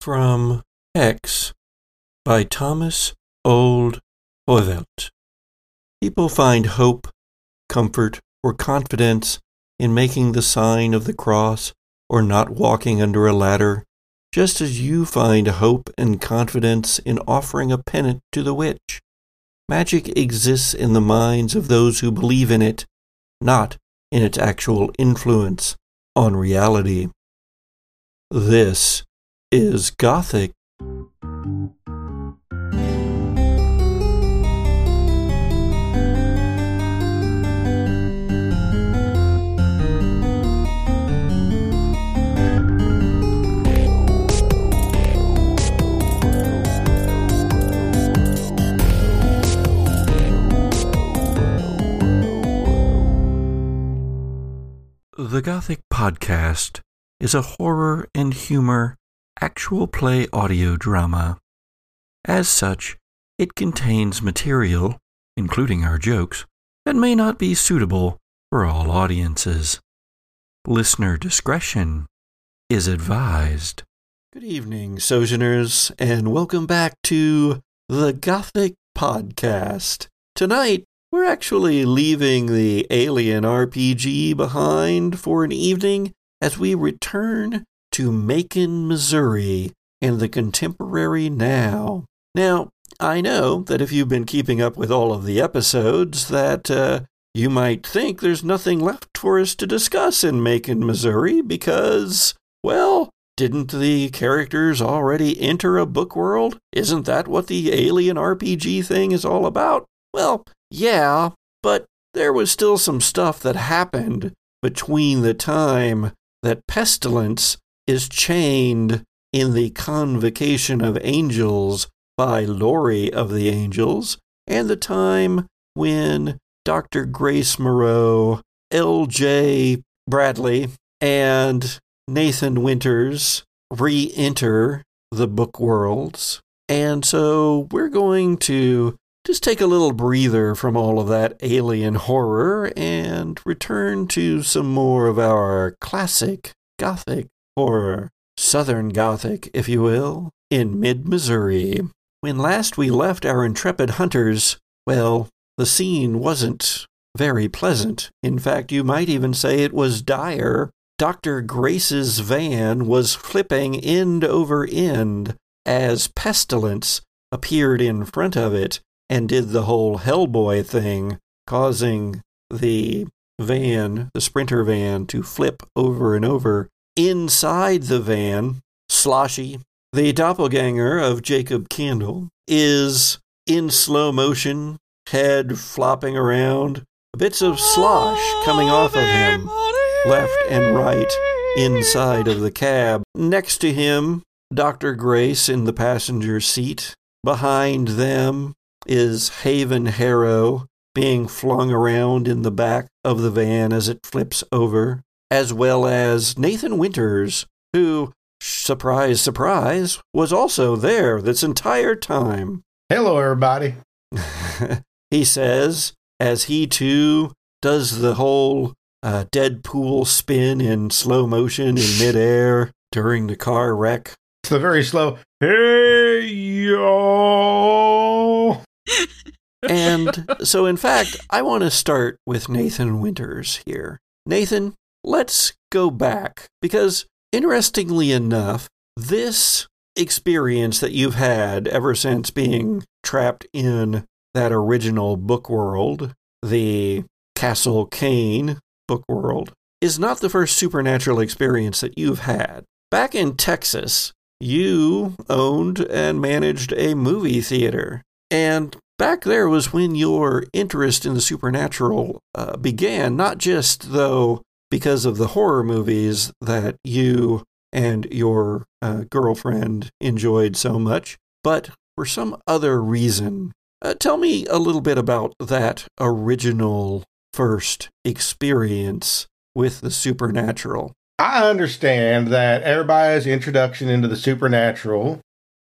From HEX by Thomas Olde Heuvelt. People find hope, comfort, or confidence in making the sign of the cross or not walking under a ladder, just as you find hope and confidence in offering a pennant to the witch. Magic exists in the minds of those who believe in it, not in its actual influence on reality. This is Gothic. The Gothic Podcast is a horror and humor actual play audio drama. As such, it contains material, including our jokes, that may not be suitable for all audiences. Listener discretion is advised. Good evening, Sojourners, and welcome back to the Gothic Podcast. Tonight, we're actually leaving the Alien RPG behind for an evening as we return to Macon, Missouri, and the contemporary now. Now, I know that if you've been keeping up with all of the episodes, that uh, you might think there's nothing left for us to discuss in Macon, Missouri, because, well, didn't the characters already enter a book world? Isn't that what the Alien RPG thing is all about? Well, yeah, but there was still some stuff that happened between the time that Pestilence is chained in the convocation of angels by Laurie of the Angels, and the time when Dr. Grace Moreau, L.J. Bradley, and Nathan Winters re enter the book worlds. And so we're going to just take a little breather from all of that alien horror and return to some more of our classic Gothic horror, Southern Gothic, if you will, in mid Missouri. When last we left our intrepid hunters, well, the scene wasn't very pleasant. In fact, you might even say it was dire. Dr. Grace's van was flipping end over end as pestilence appeared in front of it and did the whole Hellboy thing, causing the van, the sprinter van, to flip over and over. Inside the van, Sloshy, the doppelganger of Jacob Candle, is in slow motion, head flopping around, bits of slosh coming off of him, left and right, inside of the cab. Next to him, Dr. Grace in the passenger seat. Behind them, is Haven Harrow being flung around in the back of the van as it flips over, as well as Nathan Winters, who, surprise, surprise, was also there this entire time. Hello, everybody. he says, as he too does the whole uh, Deadpool spin in slow motion in midair during the car wreck. It's the very slow, hey, yo and so, in fact, I want to start with Nathan Winters here. Nathan, let's go back because, interestingly enough, this experience that you've had ever since being trapped in that original book world, the Castle Kane book world, is not the first supernatural experience that you've had. Back in Texas, you owned and managed a movie theater. And back there was when your interest in the supernatural uh, began, not just, though, because of the horror movies that you and your uh, girlfriend enjoyed so much, but for some other reason. Uh, tell me a little bit about that original first experience with the supernatural. I understand that everybody's introduction into the supernatural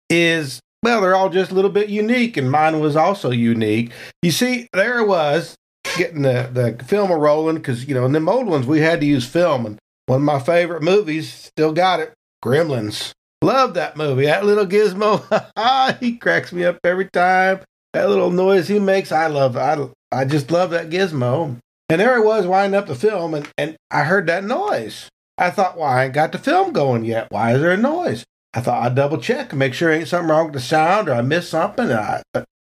is well, they're all just a little bit unique, and mine was also unique. You see, there it was getting the, the film rolling because, you know, in them old ones, we had to use film. And one of my favorite movies, still got it Gremlins. Love that movie. That little gizmo, he cracks me up every time. That little noise he makes, I love. I I just love that gizmo. And there I was winding up the film, and, and I heard that noise. I thought, well, I ain't got the film going yet. Why is there a noise? I thought I'd double check and make sure ain't something wrong with the sound or I missed something. I,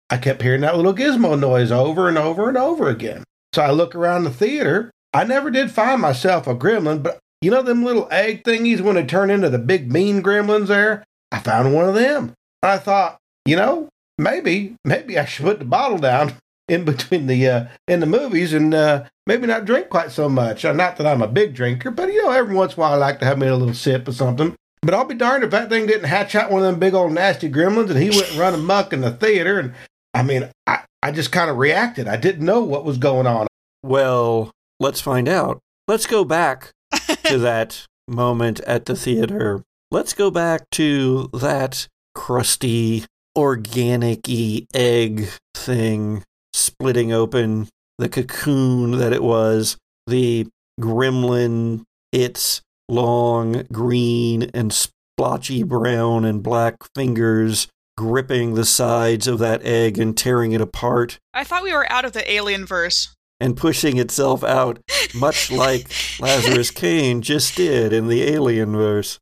I kept hearing that little gizmo noise over and over and over again. So I look around the theater. I never did find myself a gremlin, but you know them little egg thingies when they turn into the big mean gremlins there? I found one of them. And I thought, you know, maybe, maybe I should put the bottle down in between the uh, in the movies and uh, maybe not drink quite so much. Uh, not that I'm a big drinker, but you know, every once in a while I like to have me a little sip of something. But I'll be darned if that thing didn't hatch out one of them big old nasty gremlins and he went and run amok in the theater. And I mean, I, I just kind of reacted. I didn't know what was going on. Well, let's find out. Let's go back to that moment at the theater. Let's go back to that crusty, organic egg thing splitting open the cocoon that it was, the gremlin, its long green and splotchy brown and black fingers gripping the sides of that egg and tearing it apart. I thought we were out of the alien verse. And pushing itself out, much like Lazarus Kane just did in the Alien verse.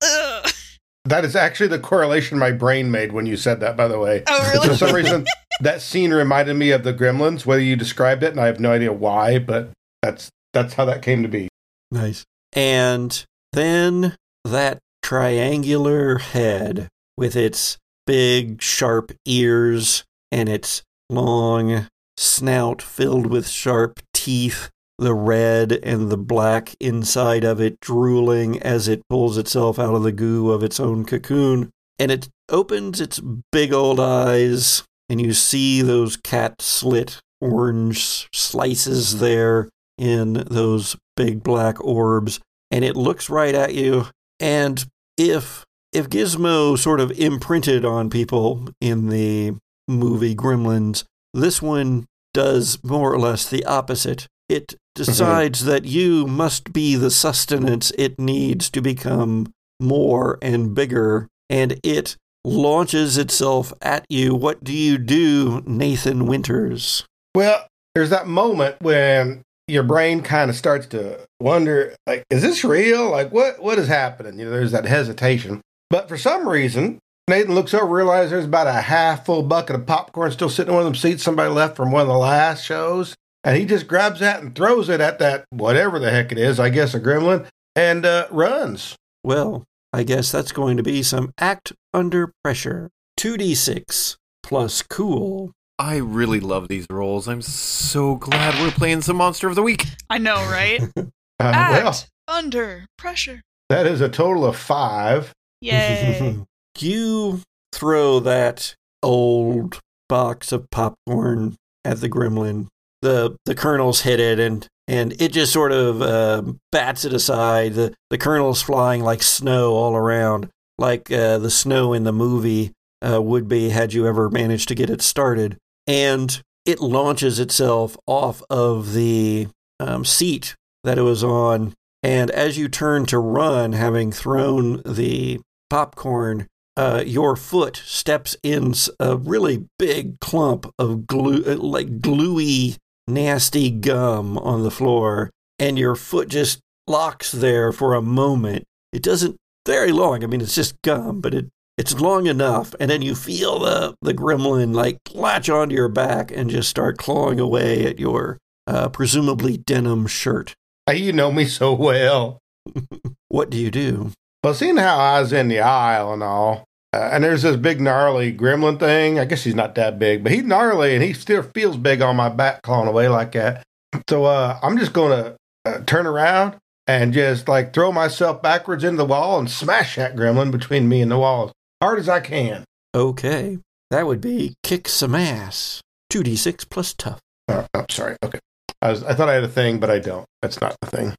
That is actually the correlation my brain made when you said that, by the way. Oh, really? For some reason, that scene reminded me of the Gremlins, whether you described it, and I have no idea why, but that's that's how that came to be. Nice. And then that triangular head with its big, sharp ears and its long snout filled with sharp teeth the red and the black inside of it drooling as it pulls itself out of the goo of its own cocoon. And it opens its big old eyes, and you see those cat slit orange slices there in those big black orbs. And it looks right at you. And if if Gizmo sort of imprinted on people in the movie Gremlins, this one does more or less the opposite. It decides mm-hmm. that you must be the sustenance it needs to become more and bigger, and it launches itself at you. What do you do, Nathan Winters? Well, there's that moment when your brain kind of starts to wonder, like, is this real? Like, what what is happening? You know, there's that hesitation. But for some reason, Nathan looks over, realizes there's about a half full bucket of popcorn still sitting in one of them seats somebody left from one of the last shows. And he just grabs that and throws it at that, whatever the heck it is, I guess a gremlin, and uh, runs. Well, I guess that's going to be some act under pressure. 2d6 plus cool. I really love these rolls. I'm so glad we're playing some Monster of the Week. I know, right? uh, act well, under pressure. that is a total of five. Yay. you throw that old box of popcorn at the gremlin. The the kernels hit it and and it just sort of uh, bats it aside. The the kernels flying like snow all around, like uh, the snow in the movie uh, would be had you ever managed to get it started. And it launches itself off of the um, seat that it was on. And as you turn to run, having thrown the popcorn, uh, your foot steps in a really big clump of glue, uh, like gluey, nasty gum on the floor, and your foot just locks there for a moment. It doesn't very long. I mean, it's just gum, but it it's long enough, and then you feel the the gremlin like latch onto your back and just start clawing away at your uh, presumably denim shirt. You know me so well. what do you do? Well, seeing how I was in the aisle and all, uh, and there's this big gnarly gremlin thing. I guess he's not that big, but he's gnarly and he still feels big on my back, clawing away like that. So uh, I'm just gonna uh, turn around and just like throw myself backwards into the wall and smash that gremlin between me and the wall as hard as I can. Okay, that would be kick some ass. Two d six plus tough. Uh, I'm sorry. Okay, I was I thought I had a thing, but I don't. That's not the thing.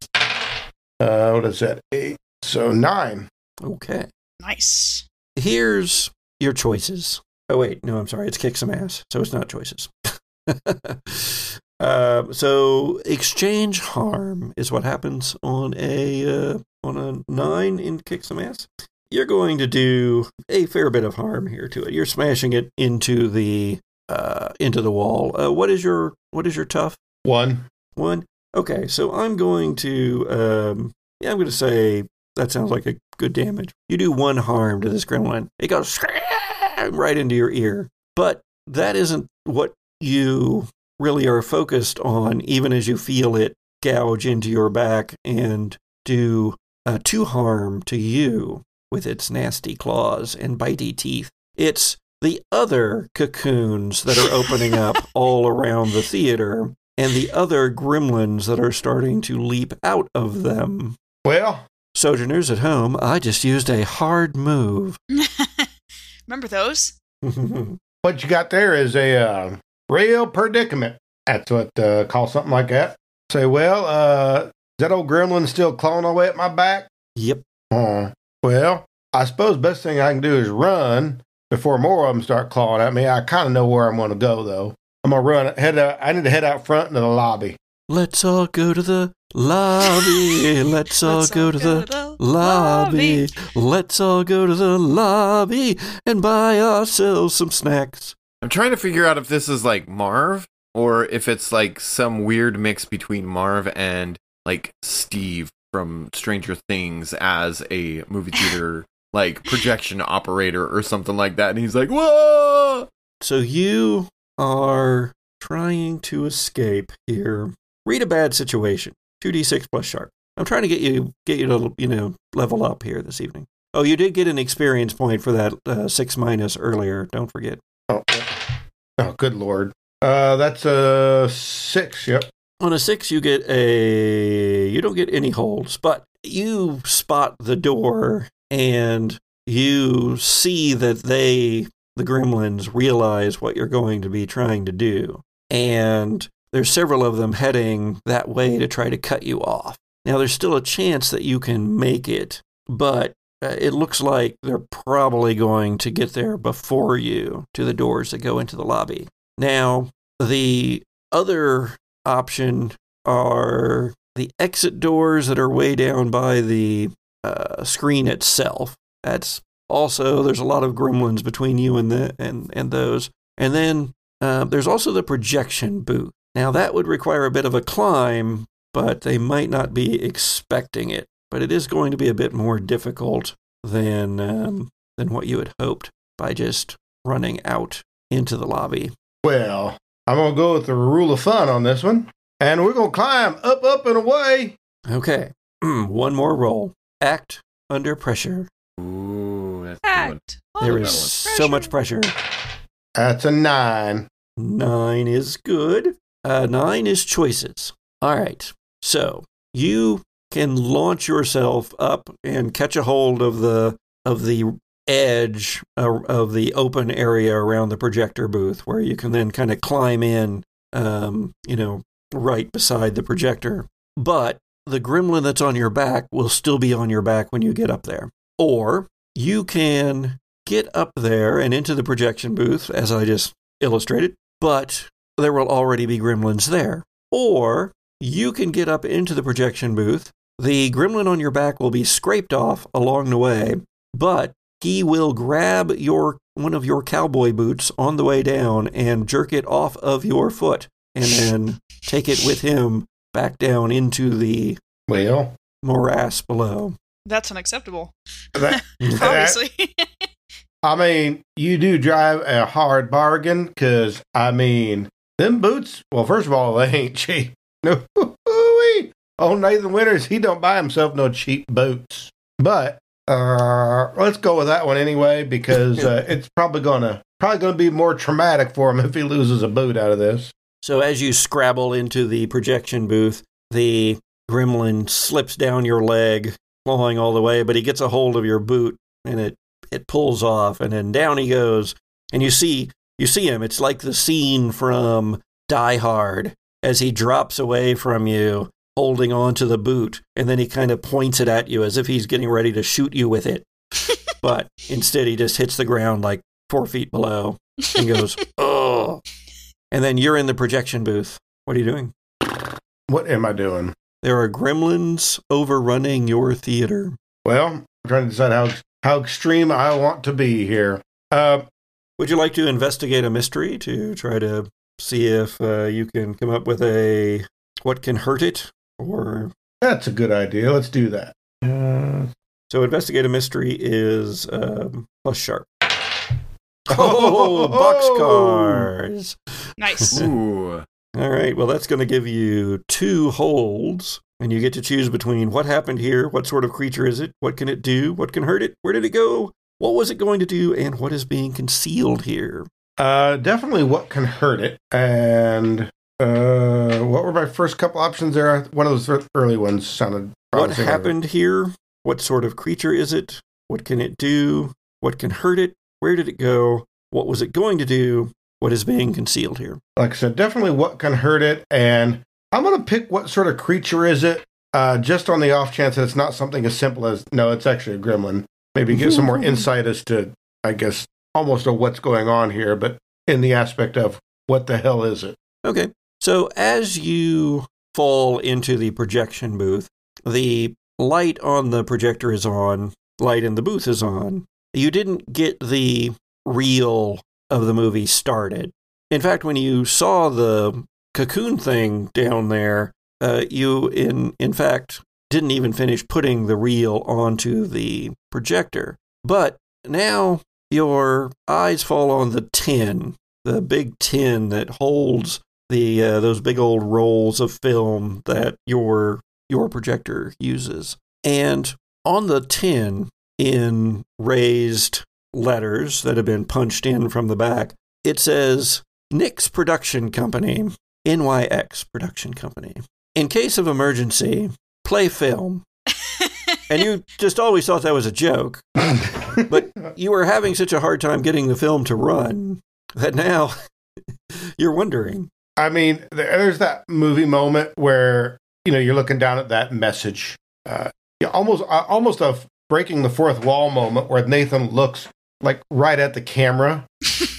Uh, what is that? Eight. So nine. Okay. nice. Here's your choices. Oh wait, no, I'm sorry. It's kick some ass, so it's not choices. uh, so exchange harm is what happens on a uh, on a nine in kick some ass. you're going to do a fair bit of harm here to it. You're smashing it into the uh, into the wall. Uh, what is your what is your tough One. one? Okay, so I'm going to um, yeah, I'm going to say that sounds like a good damage. You do one harm to this gremlin. It goes right into your ear, but that isn't what you really are focused on. Even as you feel it gouge into your back and do uh, two harm to you with its nasty claws and bitey teeth. It's the other cocoons that are opening up all around the theater and the other gremlins that are starting to leap out of them. Well, Sojourners at home, I just used a hard move. Remember those? what you got there is a uh, real predicament. That's what uh, call something like that. Say, well, uh, is that old gremlin still clawing away at my back? yep. Uh, well, I suppose best thing I can do is run before more of them start clawing at me. I kind of know where I'm going to go though. I'm gonna run. Head. Out, I need to head out front into the lobby. Let's all go to the lobby. Let's all Let's go all to go the to the lobby. Let's all go to the lobby and buy ourselves some snacks. I'm trying to figure out if this is like Marv or if it's like some weird mix between Marv and like Steve from Stranger Things as a movie theater like projection operator or something like that. And he's like, whoa! So you are trying to escape here. Read a bad situation. 2d6 plus sharp. I'm trying to get you get you to you know level up here this evening. Oh, you did get an experience point for that uh, six minus earlier. Don't forget. Oh, oh, good lord. Uh, that's a six. Yep. On a six, you get a. You don't get any holds, but you spot the door and you see that they, the gremlins, realize what you're going to be trying to do. And there's several of them heading that way to try to cut you off. Now, there's still a chance that you can make it, but uh, it looks like they're probably going to get there before you to the doors that go into the lobby. Now, the other option are the exit doors that are way down by the uh, screen itself. That's also there's a lot of gremlins between you and the and and those. And then uh, there's also the projection booth. Now that would require a bit of a climb, but they might not be expecting it. But it is going to be a bit more difficult than um, than what you had hoped by just running out into the lobby. Well, I'm gonna go with the rule of fun on this one, and we're gonna climb up, up, and away. Okay, one more roll. Act under pressure. Ooh, that's a good one. Act. There under is pressure. so much pressure. That's a nine. Nine is good. Uh, nine is choices. All right. So you can launch yourself up and catch a hold of the of the edge uh, of the open area around the projector booth, where you can then kind of climb in, um, you know, right beside the projector. But the gremlin that's on your back will still be on your back when you get up there. Or you can get up there and into the projection booth, as I just illustrated, but there will already be gremlins there. Or you can get up into the projection booth. The gremlin on your back will be scraped off along the way, but he will grab your one of your cowboy boots on the way down and jerk it off of your foot and then take it with him back down into the Well, morass below. That's unacceptable. that, that- Obviously. I mean, you do drive a hard bargain because I mean, them boots. Well, first of all, they ain't cheap. No, oh Nathan Winters, he don't buy himself no cheap boots. But uh, let's go with that one anyway because uh, it's probably gonna probably gonna be more traumatic for him if he loses a boot out of this. So as you scrabble into the projection booth, the gremlin slips down your leg, clawing all the way, but he gets a hold of your boot and it it pulls off and then down he goes. And you see you see him. It's like the scene from Die Hard as he drops away from you, holding on to the boot, and then he kind of points it at you as if he's getting ready to shoot you with it. but instead he just hits the ground like four feet below and goes, Oh and then you're in the projection booth. What are you doing? What am I doing? There are gremlins overrunning your theater. Well, I'm trying to decide how how extreme I want to be here. Uh, Would you like to investigate a mystery to try to see if uh, you can come up with a what can hurt it? Or that's a good idea. Let's do that. Uh, so investigate a mystery is um, plus sharp. Oh, boxcars! Nice. Ooh. All right. Well, that's going to give you two holds, and you get to choose between what happened here, what sort of creature is it, what can it do, what can hurt it, where did it go, what was it going to do, and what is being concealed here. Uh, definitely what can hurt it. And uh, what were my first couple options there? One of those early ones sounded. What happened here? What sort of creature is it? What can it do? What can hurt it? Where did it go? What was it going to do? What is being concealed here? Like I said, definitely what can hurt it. And I'm going to pick what sort of creature is it, uh, just on the off chance that it's not something as simple as, no, it's actually a gremlin. Maybe get some more insight as to, I guess, almost of what's going on here, but in the aspect of what the hell is it? Okay. So as you fall into the projection booth, the light on the projector is on, light in the booth is on. You didn't get the reel of the movie started. In fact, when you saw the cocoon thing down there, uh, you in in fact didn't even finish putting the reel onto the projector. But now your eyes fall on the tin, the big tin that holds the uh, those big old rolls of film that your your projector uses. And on the tin in raised letters that have been punched in from the back, it says Nix Production Company, NYX Production Company. In case of emergency, play film. and you just always thought that was a joke. but you were having such a hard time getting the film to run that now you're wondering. I mean, there's that movie moment where you know you're looking down at that message, uh, almost uh, almost a breaking the fourth wall moment where Nathan looks like right at the camera,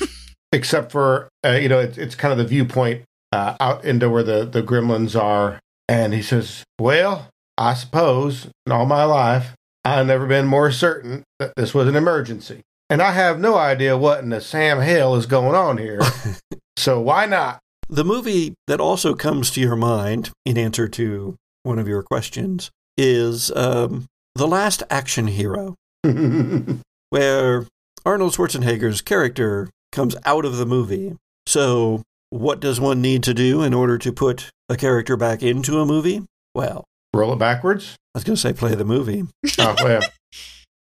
except for uh, you know it's, it's kind of the viewpoint uh, out into where the the gremlins are, and he says, "Well, I suppose in all my life I've never been more certain that this was an emergency, and I have no idea what in the Sam Hill is going on here. so why not?" The movie that also comes to your mind in answer to one of your questions is um, The Last Action Hero, where Arnold Schwarzenegger's character comes out of the movie. So, what does one need to do in order to put a character back into a movie? Well, roll it backwards. I was going to say play the movie. oh, well.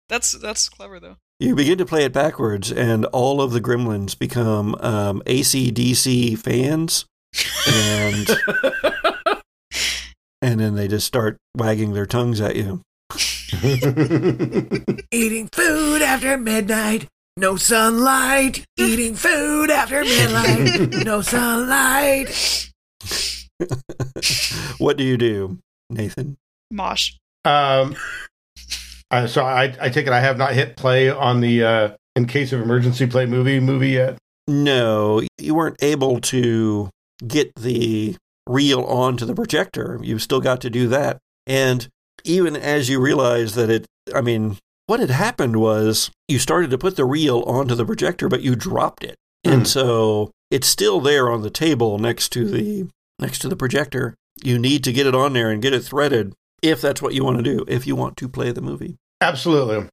That's that's clever though. You begin to play it backwards, and all of the gremlins become um, ACDC fans, and and then they just start wagging their tongues at you. Eating food after midnight, no sunlight. Eating food after midnight, no sunlight. what do you do, Nathan? Mosh. Um, I, so I, I take it I have not hit play on the uh, in case of emergency play movie movie yet. No, you weren't able to get the reel onto the projector. You've still got to do that. And even as you realize that it, I mean, what had happened was you started to put the reel onto the projector, but you dropped it. Hmm. And so it's still there on the table next to the next to the projector. You need to get it on there and get it threaded if that's what you want to do, if you want to play the movie. Absolutely.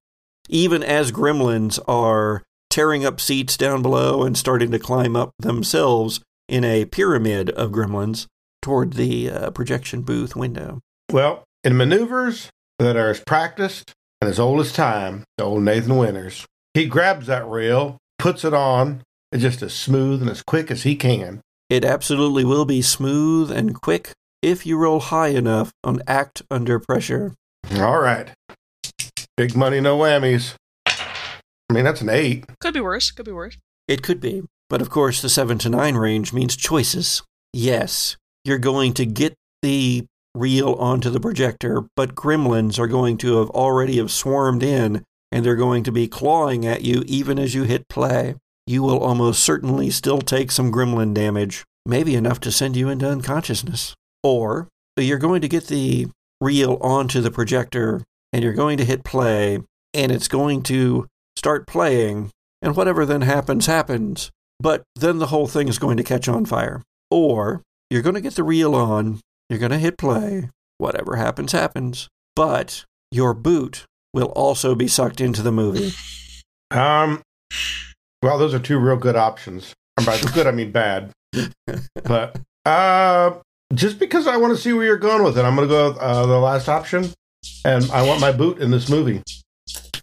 Even as gremlins are tearing up seats down below and starting to climb up themselves in a pyramid of gremlins toward the uh, projection booth window. Well, in maneuvers that are as practiced and as old as time, the old Nathan Winters, he grabs that reel, puts it on, it's just as smooth and as quick as he can. It absolutely will be smooth and quick if you roll high enough on act under pressure. All right. Big money, no whammies. I mean, that's an eight. Could be worse. Could be worse. It could be. But of course, the 7 to 9 range means choices. Yes, you're going to get the reel onto the projector, but gremlins are going to have already have swarmed in and they're going to be clawing at you even as you hit play. You will almost certainly still take some gremlin damage, maybe enough to send you into unconsciousness. Or you're going to get the reel onto the projector and you're going to hit play and it's going to start playing, and whatever then happens, happens. But then the whole thing is going to catch on fire. Or you're going to get the reel on, you're going to hit play, whatever happens, happens. But your boot will also be sucked into the movie. Um, well, those are two real good options. And by good, I mean bad. But uh, just because I want to see where you're going with it, I'm going to go with uh, the last option, and I want my boot in this movie.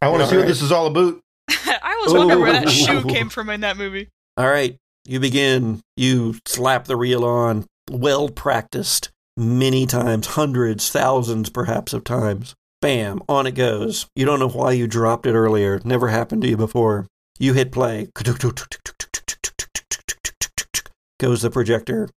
I want to All see what this is all about. I was wondering where that shoe came from in that movie. All right, you begin. You slap the reel on, well practiced, many times, hundreds, thousands perhaps of times. Bam, on it goes. You don't know why you dropped it earlier. Never happened to you before. You hit play. Goes the projector,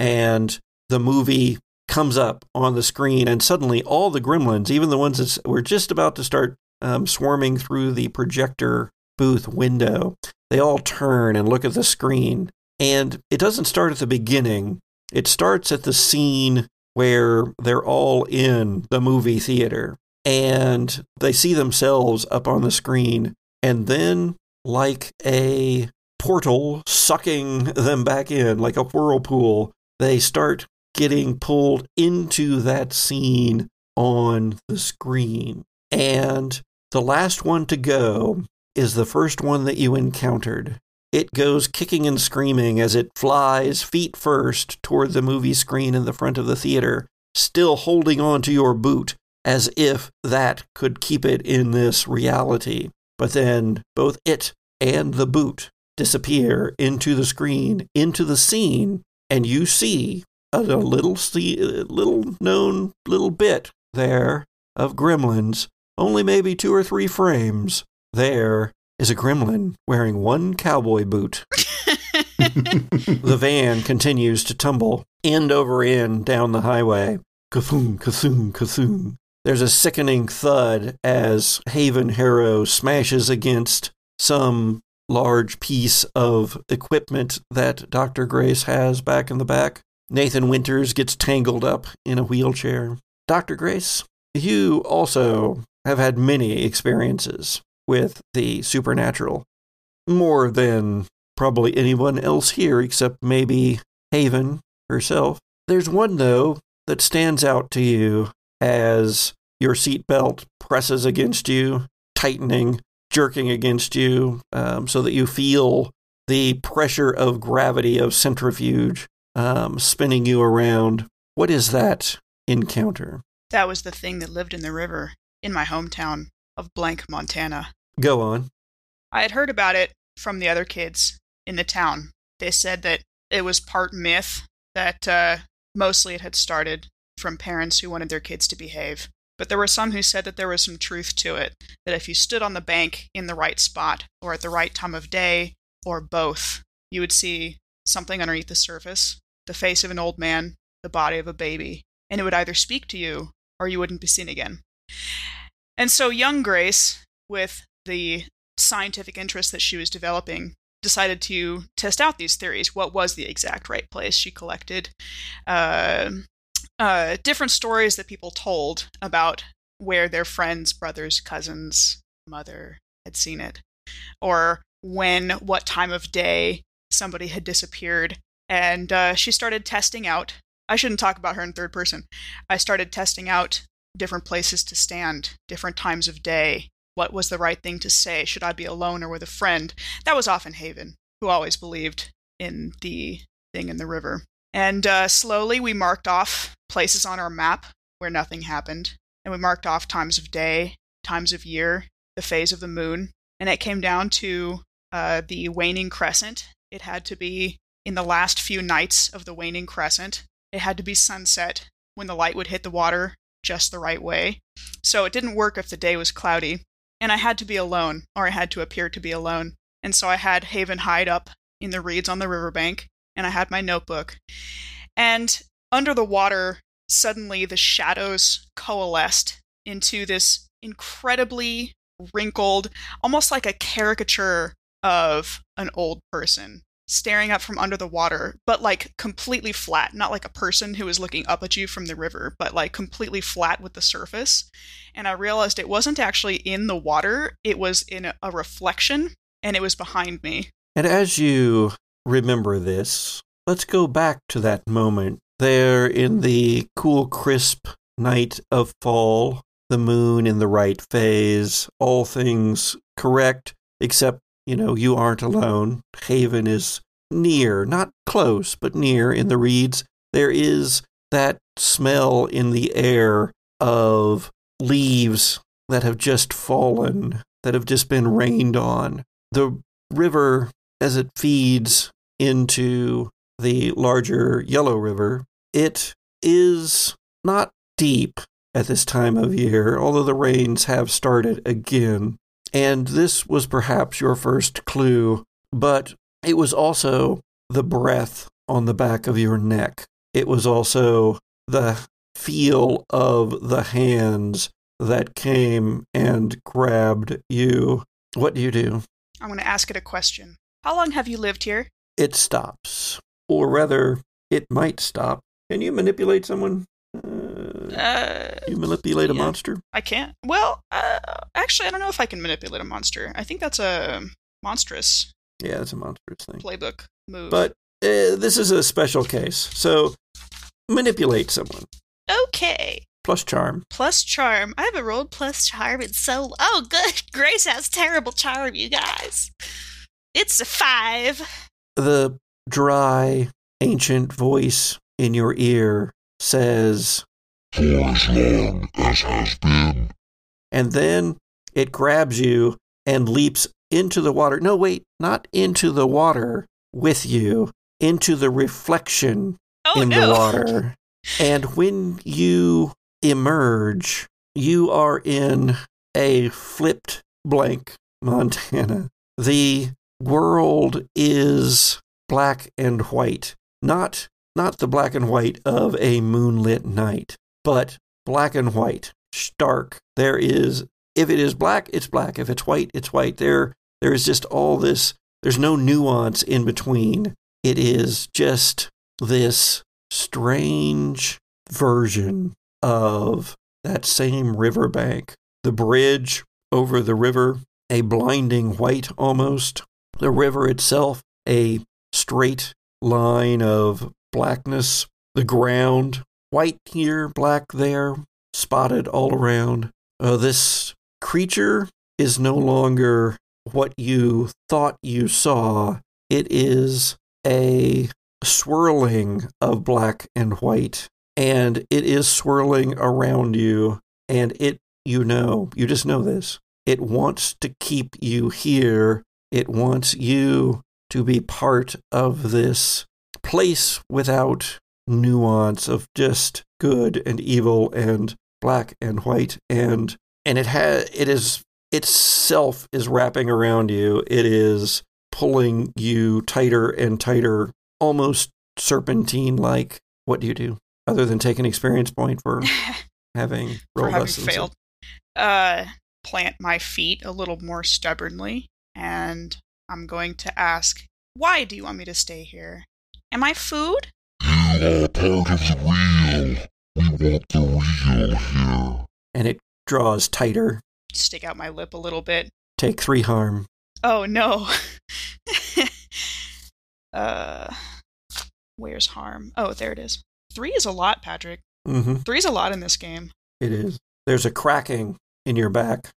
and the movie comes up on the screen, and suddenly all the gremlins, even the ones that were just about to start um, swarming through the projector booth window, they all turn and look at the screen. And it doesn't start at the beginning, it starts at the scene where they're all in the movie theater and they see themselves up on the screen. And then, like a portal sucking them back in, like a whirlpool, they start getting pulled into that scene on the screen. And the last one to go is the first one that you encountered. It goes kicking and screaming as it flies feet first toward the movie screen in the front of the theater, still holding on to your boot as if that could keep it in this reality. But then both it and the boot disappear into the screen, into the scene, and you see a little, see, little known little bit there of gremlins, only maybe two or three frames. There is a gremlin wearing one cowboy boot. The van continues to tumble end over end down the highway. Kathoom, kathoom, kathoom. There's a sickening thud as Haven Harrow smashes against some large piece of equipment that Dr. Grace has back in the back. Nathan Winters gets tangled up in a wheelchair. Dr. Grace, you also have had many experiences with the supernatural. More than probably anyone else here except maybe Haven herself. There's one, though, that stands out to you as your seatbelt presses against you, tightening, jerking against you, um, so that you feel the pressure of gravity of centrifuge um, spinning you around. What is that encounter? That was the thing that lived in the river in my hometown of Blank, Montana. Go on. I had heard about it from the other kids in the town. They said that it was part myth, that uh, mostly it had started from parents who wanted their kids to behave. But there were some who said that there was some truth to it, that if you stood on the bank in the right spot, or at the right time of day, or both, you would see something underneath the surface the face of an old man, the body of a baby, and it would either speak to you or you wouldn't be seen again. And so, young Grace, with the scientific interest that she was developing, decided to test out these theories. What was the exact right place? She collected uh, uh, different stories that people told about where their friends, brothers, cousins, mother had seen it, or when, what time of day somebody had disappeared. And uh, she started testing out. I shouldn't talk about her in third person. I started testing out different places to stand, different times of day, what was the right thing to say? Should I be alone or with a friend? That was often Haven, who always believed in the thing in the river. And uh, slowly we marked off places on our map where nothing happened. And we marked off times of day, times of year, the phase of the moon. And it came down to uh, the waning crescent. It had to be in the last few nights of the waning crescent. It had to be sunset when the light would hit the water just the right way. So it didn't work if the day was cloudy and I had to be alone, or I had to appear to be alone. And so I had Haven hide up in the reeds on the riverbank, and I had my notebook. And under the water, suddenly the shadows coalesced into this incredibly wrinkled, almost like a caricature of an old person. Staring up from under the water, but like completely flat, not like a person who is looking up at you from the river, but like completely flat with the surface. And I realized it wasn't actually in the water, it was in a, reflection and it was behind me. And as you remember this, let's go back to that moment there in the cool, crisp night of fall, the moon in the right phase, all things correct, except, you know, you aren't alone. Haven is near, not close, but near in the reeds. There is that smell in the air of leaves that have just fallen, that have just been rained on. The river, as it feeds into the larger Yellow River, it is not deep at this time of year, although the rains have started again. And this was perhaps your first clue, but it was also the breath on the back of your neck. It was also the feel of the hands that came and grabbed you. What do you do? I'm going to ask it a question. How long have you lived here? It stops. Or rather, it might stop. Can you manipulate someone? Uh, you manipulate a yeah. monster? I can't. Well, uh, actually, I don't know if I can manipulate a monster. I think that's a monstrous Yeah, it's a monstrous thing. playbook move. But uh, this is a special case. So manipulate someone. okay. Plus charm. Plus charm. I haven't rolled plus charm in so. Oh, good. Grace has terrible charm, you guys. It's a five. The dry, ancient voice in your ear says, For as long as has been, and then it grabs you and leaps into the water. No, wait, not into the water with you, into the reflection Oh in no. the water. And when you emerge, you are in a flipped blank Montana. The world is black and white. Not not the black and white of a moonlit night, but black and white, stark. There is if it is black, it's black. If it's white, it's white. There there is just all this there's no nuance in between. It is just this strange version of that same riverbank. The bridge over the river, a blinding white almost. The river itself, a straight line of blackness. The ground, white here, black there, spotted all around. Uh, this creature is no longer what you thought you saw. It is a swirling of black and white, and it is swirling around you, and it, you know, you just know this. It wants to keep you here. It wants you to be part of this place without nuance of just good and evil and black and white and and it has it is itself is wrapping around you it is pulling you tighter and tighter almost serpentine like what do you do other than take an experience point for having for having failed. Uh, plant my feet a little more stubbornly, and I'm going to ask, why do you want me to stay here? Am I food? You are part of the real. We want the real here. and it draws tighter Stick out my lip a little bit. take three harm Oh no. uh, where's harm? Oh, there it is. Three is a lot, Patrick. mm-hmm. Three's a lot in this game. It is. There's a cracking in your back.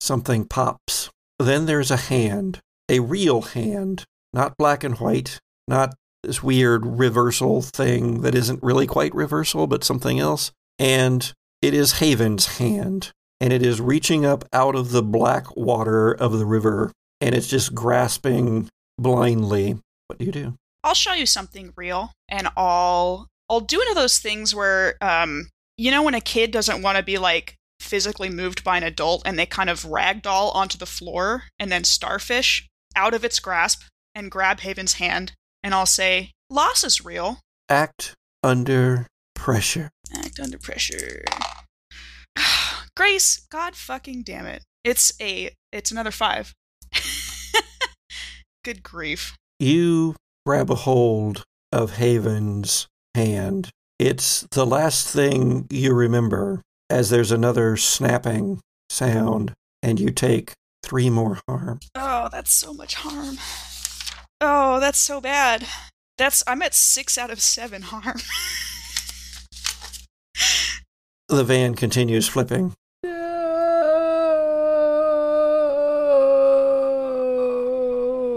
Something pops. Then there's a hand, a real hand, not black and white, not this weird reversal thing that isn't really quite reversal, but something else. And it is Haven's hand. And it is reaching up out of the black water of the river. And it's just grasping blindly. What do you do? I'll show you something real, and I'll I'll do one of those things where, um, you know, when a kid doesn't want to be like physically moved by an adult, and they kind of ragdoll onto the floor, and then starfish out of its grasp and grab Haven's hand, and I'll say, "Loss is real. Act under pressure. Act under pressure." Grace, God fucking damn it! It's a it's another five. Good grief. you grab a hold of Haven's hand. It's the last thing you remember as there's another snapping sound, and you take three more harm. Oh, that's so much harm. Oh, that's so bad. That's I'm at six out of seven harm. The van continues flipping.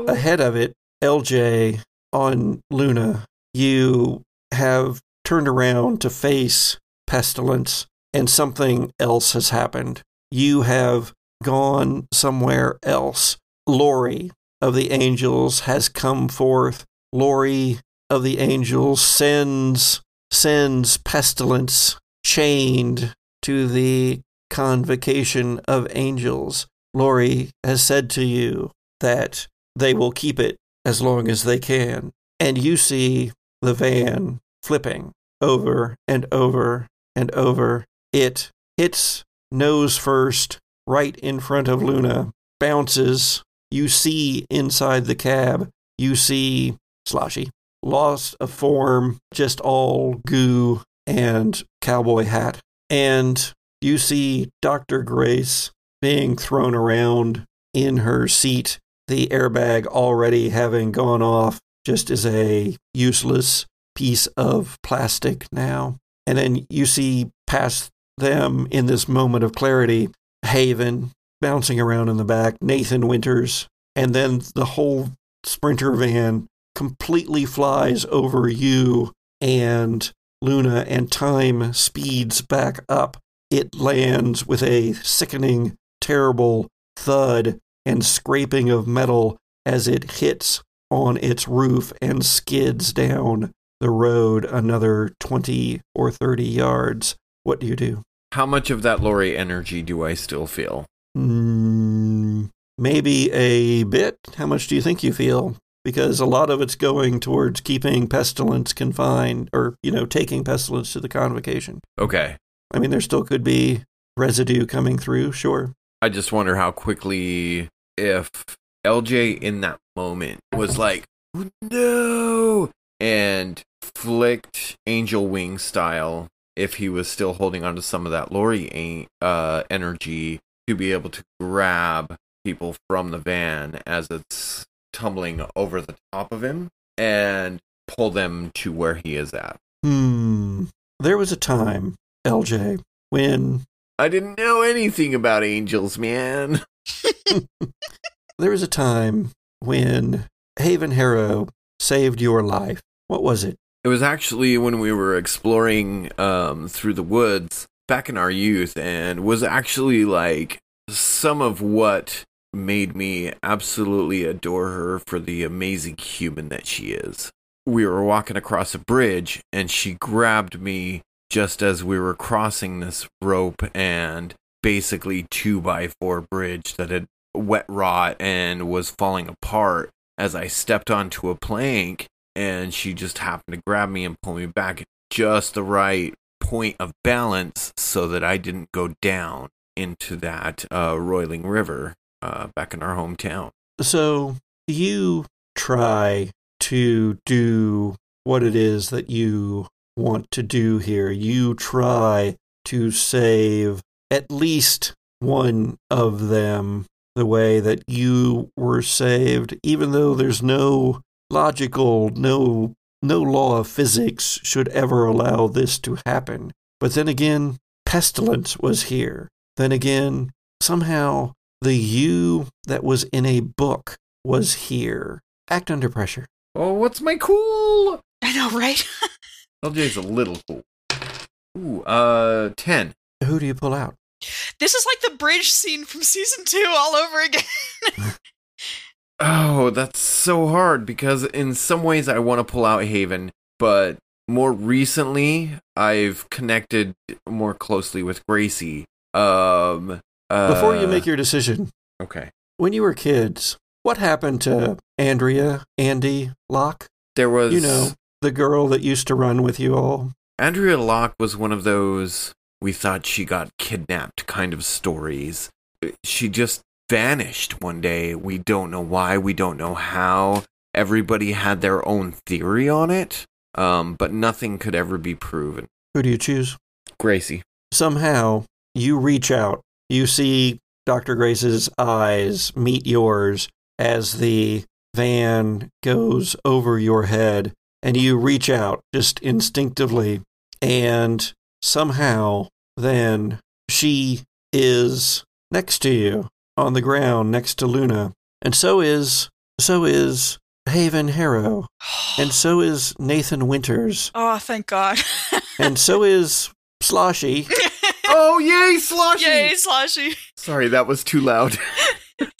Ahead of it, LJ on Luna, you have turned around to face Pestilence, and something else has happened. You have gone somewhere else. Lori of the Angels has come forth. Lori of the Angels sends sends Pestilence chained to the convocation of angels. Lori has said to you that they will keep it as long as they can. And you see the van flipping over and over and over. It hits nose first right in front of Luna, bounces. You see inside the cab, you see Sloshy, lost of form, just all goo and cowboy hat. And you see Dr. Grace being thrown around in her seat, the airbag already having gone off just as a useless piece of plastic now. And then you see past them in this moment of clarity Haven bouncing around in the back, Nathan Winters, and then the whole sprinter van completely flies over you and Luna, and time speeds back up. It lands with a sickening, terrible thud and scraping of metal as it hits on its roof and skids down the road another 20 or 30 yards. What do you do? How much of that Lori energy do I still feel? Mm, maybe a bit. How much do you think you feel? Because a lot of it's going towards keeping pestilence confined or, you know, taking pestilence to the convocation. Okay. I mean, there still could be residue coming through, sure. I just wonder how quickly if LJ in that moment was like, no, and flicked angel wing style, if he was still holding on to some of that Lori uh, energy to be able to grab people from the van as it's tumbling over the top of him and pull them to where he is at. Hmm. There was a time, LJ, when I didn't know anything about angels, man. there was a time when Haven Harrow saved your life. What was it? It was actually when we were exploring um, through the woods back in our youth, and was actually like some of what made me absolutely adore her for the amazing human that she is. We were walking across a bridge, and she grabbed me just as we were crossing this rope and basically two by four bridge that had wet rot and was falling apart as I stepped onto a plank and she just happened to grab me and pull me back just the right point of balance so that I didn't go down into that uh, roiling river uh, back in our hometown. So you try to do what it is that you want to do here. You try to save at least one of them the way that you were saved, even though there's no logical, no no law of physics should ever allow this to happen. But then again, pestilence was here. Then again, somehow the you that was in a book was here. Act under pressure. Oh, what's my cool? I know, right? LJ's a little cool. Ooh, uh, 10. Who do you pull out? this is like the bridge scene from season two all over again. Oh, that's so hard because in some ways I want to pull out Haven, but more recently I've connected more closely with Gracie. Um, uh, Before you make your decision, okay, when you were kids, what happened to Andrea, Andy, Locke? there was You know, the girl that used to run with you all. Andrea Locke was one of those we thought she got kidnapped kind of stories. She just vanished one day. We don't know why, we don't know how. everybody had their own theory on it, um, but nothing could ever be proven. Who do you choose? Gracie. Somehow you reach out. You see Dr. Grace's eyes meet yours as the van goes over your head, and you reach out just instinctively, and somehow then she is next to you on the ground next to Luna, and so is so is Haven Harrow, and so is Nathan Winters, oh, thank God. and so is Sloshy. Oh, yay, Sloshy! Yay, Sloshy. Sorry, that was too loud.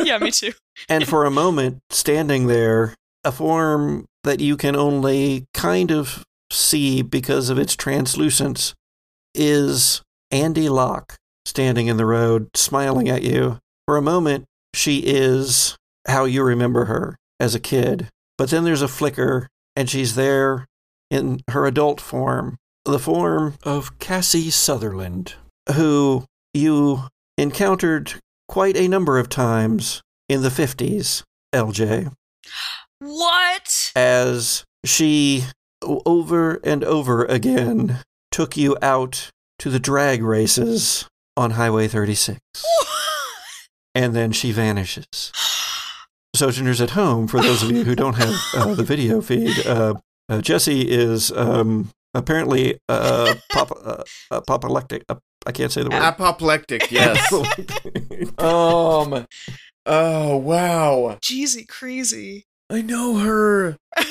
Yeah, me too. and for a moment, standing there, a form that you can only kind of see because of its translucence is Andy Locke standing in the road, smiling at you. For a moment, she is how you remember her as a kid. But then there's a flicker, and she's there in her adult form, the form of Cassie Sutherland, who you encountered quite a number of times in the 50s, LJ, What? as she over and over again took you out to the drag races on Highway 36. And then she vanishes. Sojourners at home, for those of you who don't have uh, the video feed, uh, uh, Jesse is um, apparently uh, pop, uh, uh, apoplectic. Uh, I can't say the word. Apoplectic, yes. um. Oh wow! Jeezy crazy. I know her. I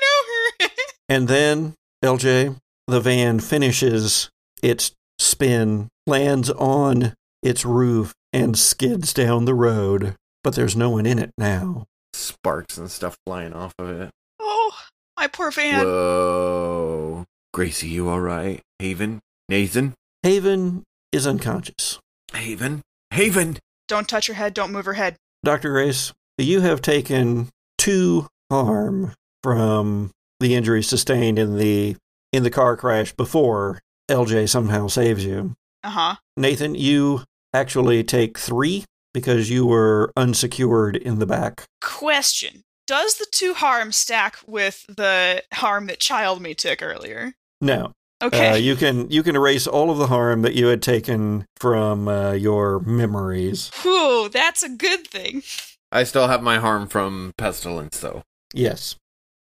know her. And then, LJ, the van finishes its spin, lands on its roof, and skids down the road. But there's no one in it now. Sparks and stuff flying off of it. oh, my poor van. Whoa, Gracie, you all right? Haven, Nathan, Haven is unconscious. Haven, Haven. Don't touch her head. Don't move her head. Dr. Grace, you have taken two harm from the injuries sustained in the in the car crash before LJ somehow saves you. Uh huh. Nathan, you actually take three because you were unsecured in the back. Question: Does the two harm stack with the harm that Child Me took earlier? No, Okay. uh, you can you can erase all of the harm that you had taken from uh, your memories. Whew, that's a good thing. I still have my harm from pestilence, though. Yes.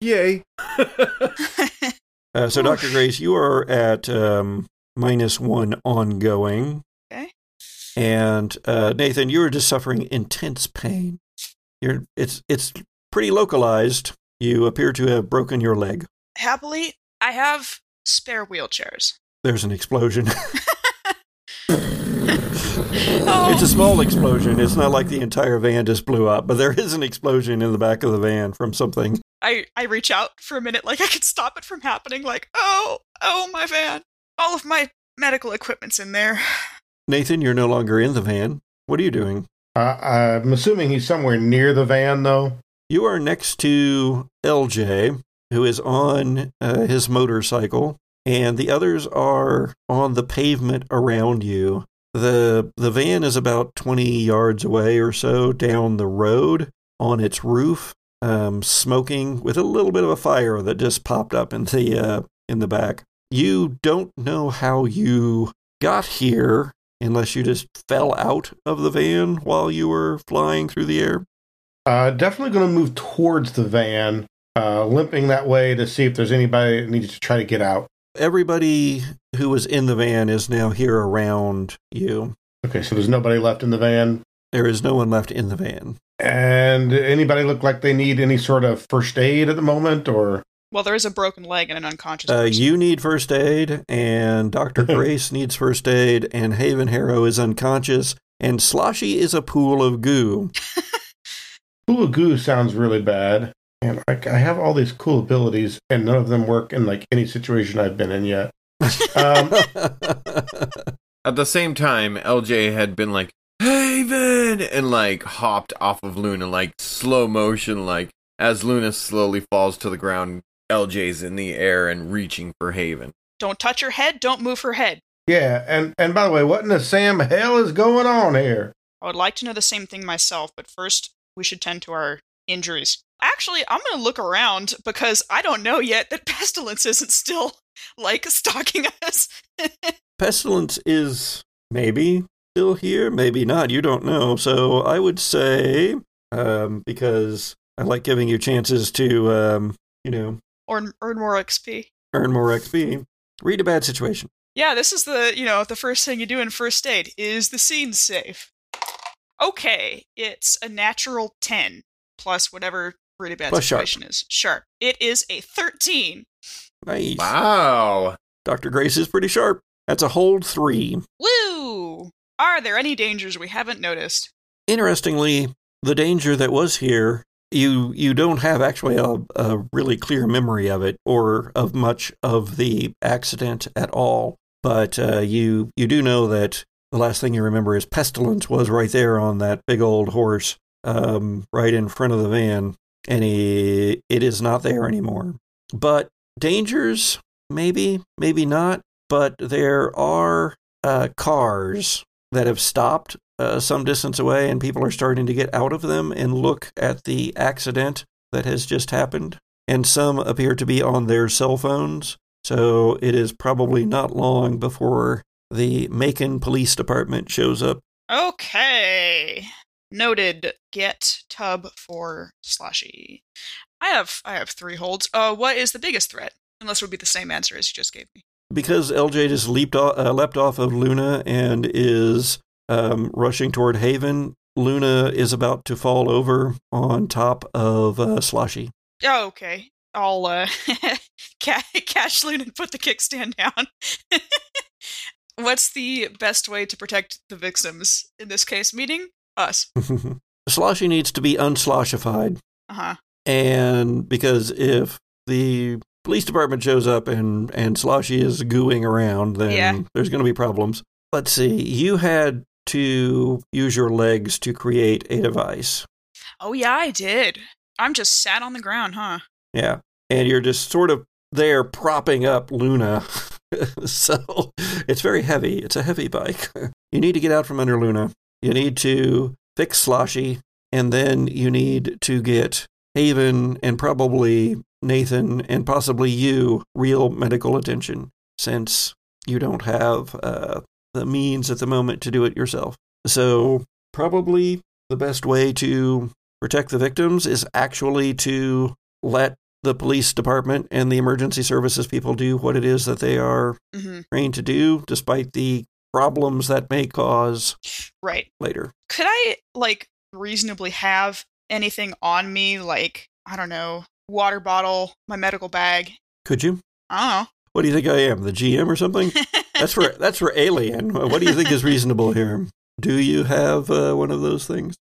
Yay! Uh, so, Dr. Grace, you are at um, minus one ongoing. And uh, Nathan, you're just suffering intense pain. You're it's it's pretty localized. You appear to have broken your leg. Happily, I have spare wheelchairs. There's an explosion. Oh. It's a small explosion. It's not like the entire van just blew up, but there is an explosion in the back of the van from something. I, I reach out for a minute like I could stop it from happening, like, oh, oh, my van. All of my medical equipment's in there. Nathan, you're no longer in the van. What are you doing? Uh, I'm assuming he's somewhere near the van, though. You are next to LJ, who is on uh, his motorcycle, and the others are on the pavement around you. the The van is about twenty yards away or so down the road on its roof, um, smoking with a little bit of a fire that just popped up in the uh, in the back. You don't know how you got here unless you just fell out of the van while you were flying through the air. Uh, definitely going to move towards the van, uh, limping that way to see if there's anybody that needs to try to get out. everybody who was in the van is now here around you. Okay, so there's nobody left in the van. There is no one left in the van. And anybody look like they need any sort of first aid at the moment, or Well, there is a broken leg and an unconscious Uh, you need first aid, and Dr. Grace needs first aid, and Haven Harrow is unconscious, and Sloshy is a pool of goo. pool of Goo sounds really bad. And like I have all these cool abilities, and none of them work in like any situation I've been in yet. Um, At the same time, LJ had been like, Haven! And like hopped off of Luna, like slow motion, like as Luna slowly falls to the ground, LJ's in the air and reaching for Haven. Don't touch her head. Don't move her head. yeah, and and by the way, what in the Sam hell is going on here? I would like to know the same thing myself, but first we should tend to our injuries. Actually, I'm going to look around because I don't know yet that pestilence isn't still like stalking us. Pestilence is maybe still here, maybe not. You don't know. So I would say, um, because I like giving you chances to, um, you know, or earn more XP. earn more XP. Read a bad situation. Yeah, this is the, you know, the first thing you do in first aid. Is the scene safe? Okay, it's a natural 10 plus whatever really bad Plus sharp. situation is. Sharp. It is a 13. Nice. Wow. Dr. Grace is pretty sharp. That's a hold three. Woo! Are there any dangers we haven't noticed? Interestingly, the danger that was here, you you don't have actually a, a really clear memory of it or of much of the accident at all. But uh, you you do know that the last thing you remember is pestilence was right there on that big old horse, um, right in front of the van, and he, it is not there anymore. But dangers, maybe, maybe not. But there are uh, cars that have stopped uh, some distance away, and people are starting to get out of them and look at the accident that has just happened. And some appear to be on their cell phones. So it is probably not long before the Macon Police Department shows up. Okay. Noted. Get tub for Sloshy. I have I have three holds. Uh, what is the biggest threat? Unless it would be the same answer as you just gave me. Because LJ just leaped off, uh, leapt off of Luna and is um, rushing toward Haven, Luna is about to fall over on top of uh, Sloshy. Oh, okay. I'll uh, ca- cash loon and put the kickstand down. What's the best way to protect the victims in this case? Meaning us. Sloshy needs to be unsloshified. Uh huh. And because if the police department shows up and, and Sloshy is gooing around, then Yeah. there's going to be problems. Let's see. You had to use your legs to create a device. Oh yeah, I did. I'm just sat on the ground, huh? Yeah. And you're just sort of there propping up Luna. so it's very heavy. It's a heavy bike. you need to get out from under Luna. You need to fix Sloshy. And then you need to get Haven and probably Nathan and possibly you real medical attention since you don't have uh, the means at the moment to do it yourself. So, probably the best way to protect the victims is actually to let the police department and the emergency services people do what it is that they are hmm trained to do, despite the problems that may cause Right. later. Could I like reasonably have anything on me, like I don't know, water bottle, my medical bag? Could you? I What do you think I am, the GM or something? That's for that's for Alien. What do you think is reasonable here? Do you have uh, one of those things?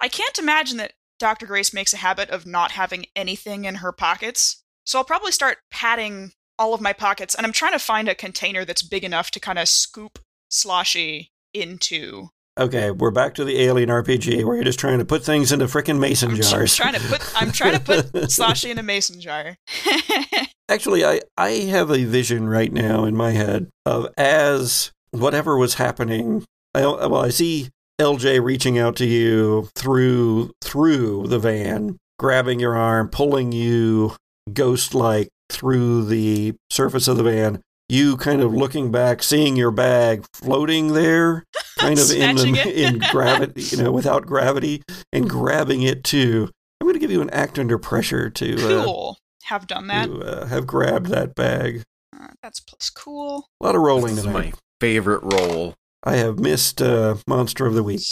I can't imagine that Dr. Grace makes a habit of not having anything in her pockets. So I'll probably start patting all of my pockets, and I'm trying to find a container that's big enough to kind of scoop sloshy into. Okay, we're back to the Alien RPG where you're just trying to put things into frickin' mason I'm jars. trying to put. I'm trying to put sloshy in a mason jar. Actually, I, I have a vision right now in my head of as whatever was happening. I, well, I see LJ reaching out to you through through the van, grabbing your arm, pulling you ghost like through the surface of the van. You kind of looking back, seeing your bag floating there, kind of in the, in gravity, you know, without gravity, and grabbing it too. I'm going to give you an act under pressure to uh, cool. Have done that. to uh, have grabbed that bag. Uh, that's plus cool. A lot of rolling This is tonight. my favorite roll. I have missed uh, Monster of the Week.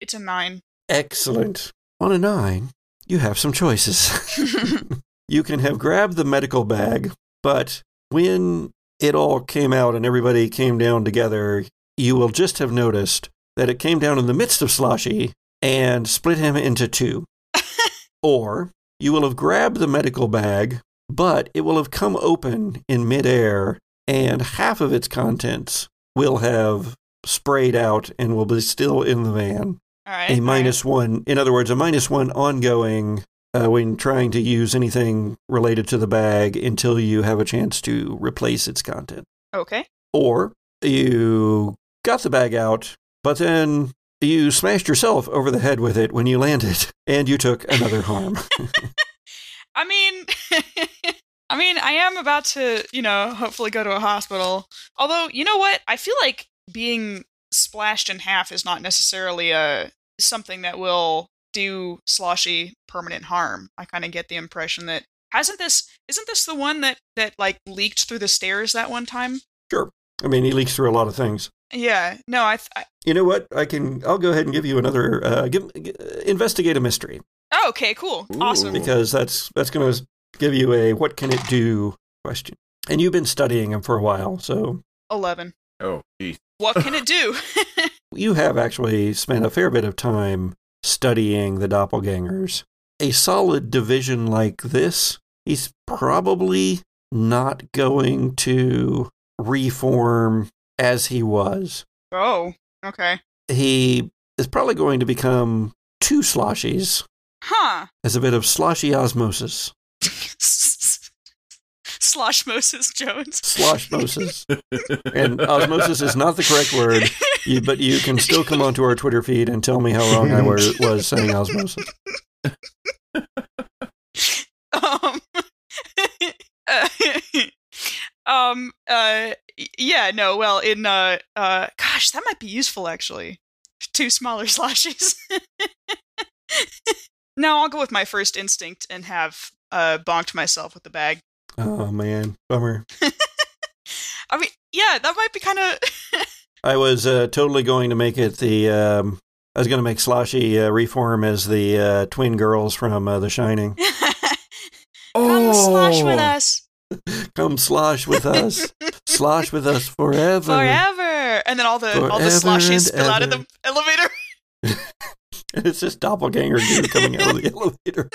It's a nine. Excellent. On a nine, you have some choices. you can have grabbed the medical bag, but when it all came out and everybody came down together, you will just have noticed that it came down in the midst of Sloshy and split him into two. or you will have grabbed the medical bag, but it will have come open in midair, and half of its contents will have sprayed out and will be still in the van All right. a minus one. In other words, a minus one ongoing uh, when trying to use anything related to the bag until you have a chance to replace its content. Okay. Or you got the bag out, but then you smashed yourself over the head with it when you landed, and you took another harm. I mean, I mean, I am about to, you know, hopefully go to a hospital. Although, you know what? I feel like being splashed in half is not necessarily a something that will do sloshy permanent harm. I kind of get the impression that hasn't this isn't this the one that that like leaked through the stairs that one time? sure. I mean, he leaks through a lot of things. Yeah. No, I, th- I You know what? I can. I'll go ahead and give you another. Uh, give, g- investigate a mystery Oh, okay, cool. Awesome. Because that's that's going to give you a what can it do question. And you've been studying him for a while, so 11. Oh, geez. What can it do? you have actually spent a fair bit of time studying the doppelgangers. A solid division like this, he's probably not going to reform as he was. oh, okay. He is probably going to become two sloshies Huh. as a bit of sloshy osmosis. Slosh Moses Jones. Sloshmosis. and osmosis is not the correct word, but you can still come onto our Twitter feed and tell me how wrong I were, was saying osmosis. um, uh, um, uh, yeah, no, well, in, uh, uh, gosh, that might be useful actually. Two smaller slashes. no, I'll go with my first instinct and have, uh, bonked myself with the bag. Oh man, bummer. I mean, yeah, that might be kind of. I was uh, totally going to make it the. Um, I was going to make Sloshy uh, reform as the uh, twin girls from uh, The Shining. Come slosh Oh. with us Come slosh with us, slosh with us forever. forever, and then all the all the Forever and spill out of the elevator. It's just doppelganger dude coming out of the elevator.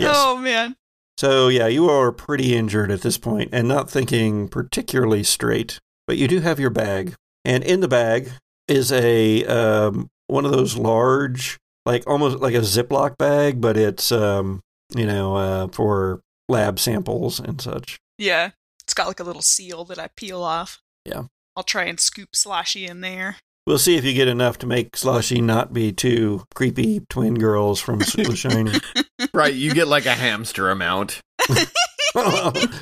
Yes. Oh man. So yeah, you are pretty injured at this point and not thinking particularly straight. But you do have your bag, and in the bag is a um, one of those large, like almost like a Ziploc bag, but it's um, you know uh, for lab samples and such. Yeah, it's got like a little seal that I peel off. Yeah. I'll try and scoop sloshy in there. We'll see if you get enough to make Sloshy not be two creepy twin girls from The Shining. Right, you get like a hamster amount.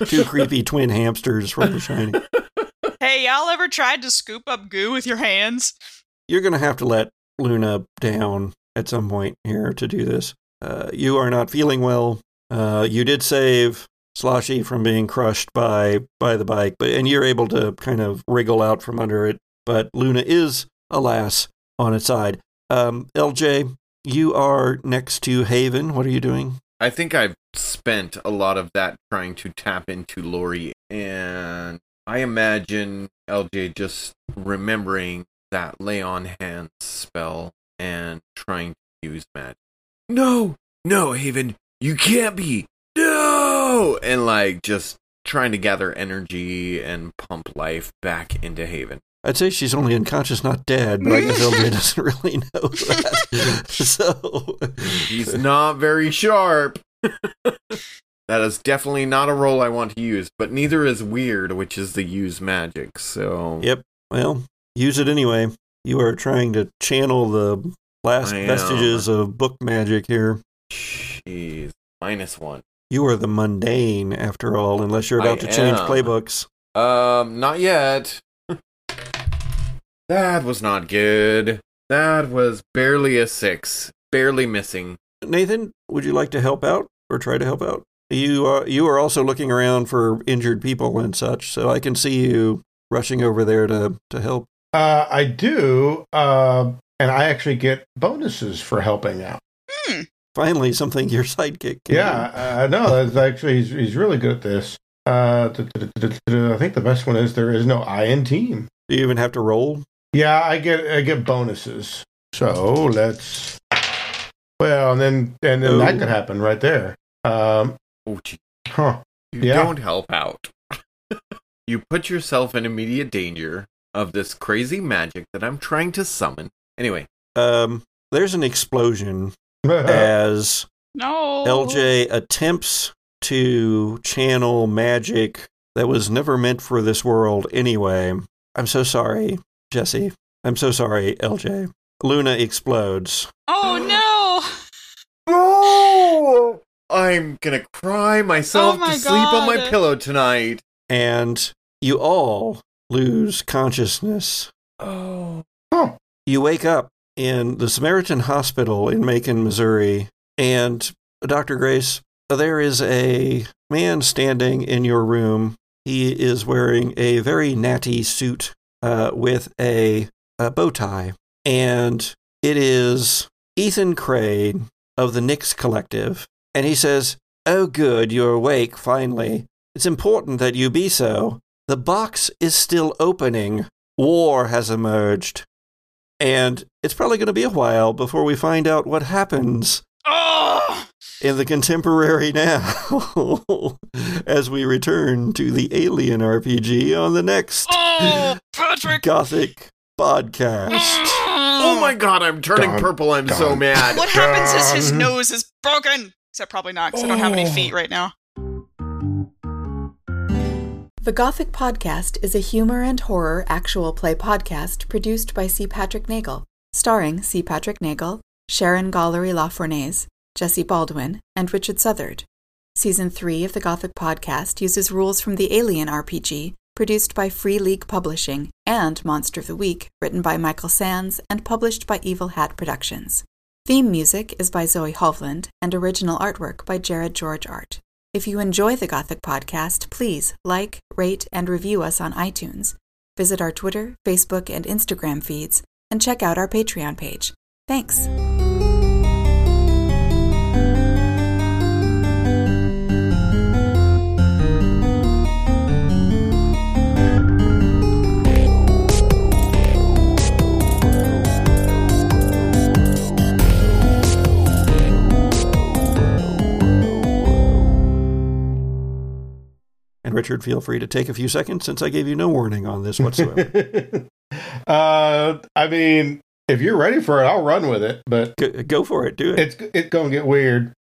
two creepy twin hamsters from The Shining. Hey, y'all ever tried to scoop up goo with your hands? You're going to have to let Luna down at some point here to do this. Uh, you are not feeling well. Uh, you did save Sloshy from being crushed by by the bike, but and you're able to kind of wriggle out from under it. But Luna is, alas, on its side. Um, LJ, you are next to Haven. What are you doing? I think I've spent a lot of that trying to tap into Lori, and I imagine LJ just remembering that lay on hands spell and trying to use magic. No, no, Haven, you can't be. No, and like just trying to gather energy and pump life back into Haven. I'd say she's only unconscious, not dead, but I guess LJ doesn't really know that. so He's not very sharp. that is definitely not a role I want to use, but neither is weird, which is the use magic. So Yep. Well, use it anyway. You are trying to channel the last vestiges of book magic here. jeez, minus one. You are the mundane, after all, unless you're I about to change am. playbooks. Um, not yet. That was not good. That was barely a six, barely missing. Nathan, would you like to help out or try to help out? You are you are also looking around for injured people and such, so I can see you rushing over there to to help. Uh, I do, uh, and I actually get bonuses for helping out. Hmm. Finally, something your sidekick can Yeah, uh, no, that's actually he's, he's really good at this. Uh, I think the best one is there is no I in team. Do you even have to roll? Yeah, I get I get bonuses. So let's. Well, and then and then that Oh. could happen right there. Um, Oh, gee, huh. you Yeah. don't help out. you put yourself in immediate danger of this crazy magic that I'm trying to summon. Anyway, Um, there's an explosion as No. LJ attempts to channel magic that was never meant for this world anyway. I'm so sorry, Jesse. I'm so sorry, LJ. Luna explodes. Oh no! No! I'm gonna cry myself Oh my to sleep on my pillow tonight. and you all lose consciousness. Oh. You wake up in the Samaritan Hospital in Macon, Missouri, and Dr. Grace, there is a man standing in your room. He is wearing a very natty suit uh, with a, a bow tie, and it is Ethan Crane of the Nix Collective. And he says, Oh, good, you're awake finally. It's important that you be so. The box is still opening. War has emerged. And it's probably going to be a while before we find out what happens Oh! in the contemporary now as we return to the Alien RPG on the next Oh, Patrick! Gothic podcast. Oh my god, I'm turning Dun, purple. I'm so mad. What happens is his nose is broken. Except probably not, because I don't have any Oh. feet right now. The Gothic Podcast is a humor and horror actual play podcast produced by C. Patrick Neagle, starring C. Patrick Neagle, Sharon Gollery LaFournese, Jesse Baldwin, and Richard Southard. Season 3 of the Gothic Podcast uses rules from the Alien RPG, produced by Free League Publishing, and Monster of the Week, written by Michael Sands and published by Evil Hat Productions. Theme music is by Zoe Hovland and original artwork by Jared George Art. If you enjoy the Gothic podcast, please like, rate, and review us on iTunes. Visit our Twitter, Facebook, and Instagram feeds, and check out our Patreon page. Thanks. And Richard, feel free to take a few seconds since I gave you no warning on this whatsoever. uh, I mean, if you're ready for it, I'll run with it. But go, go for it. Do it. it's it's gonna get weird.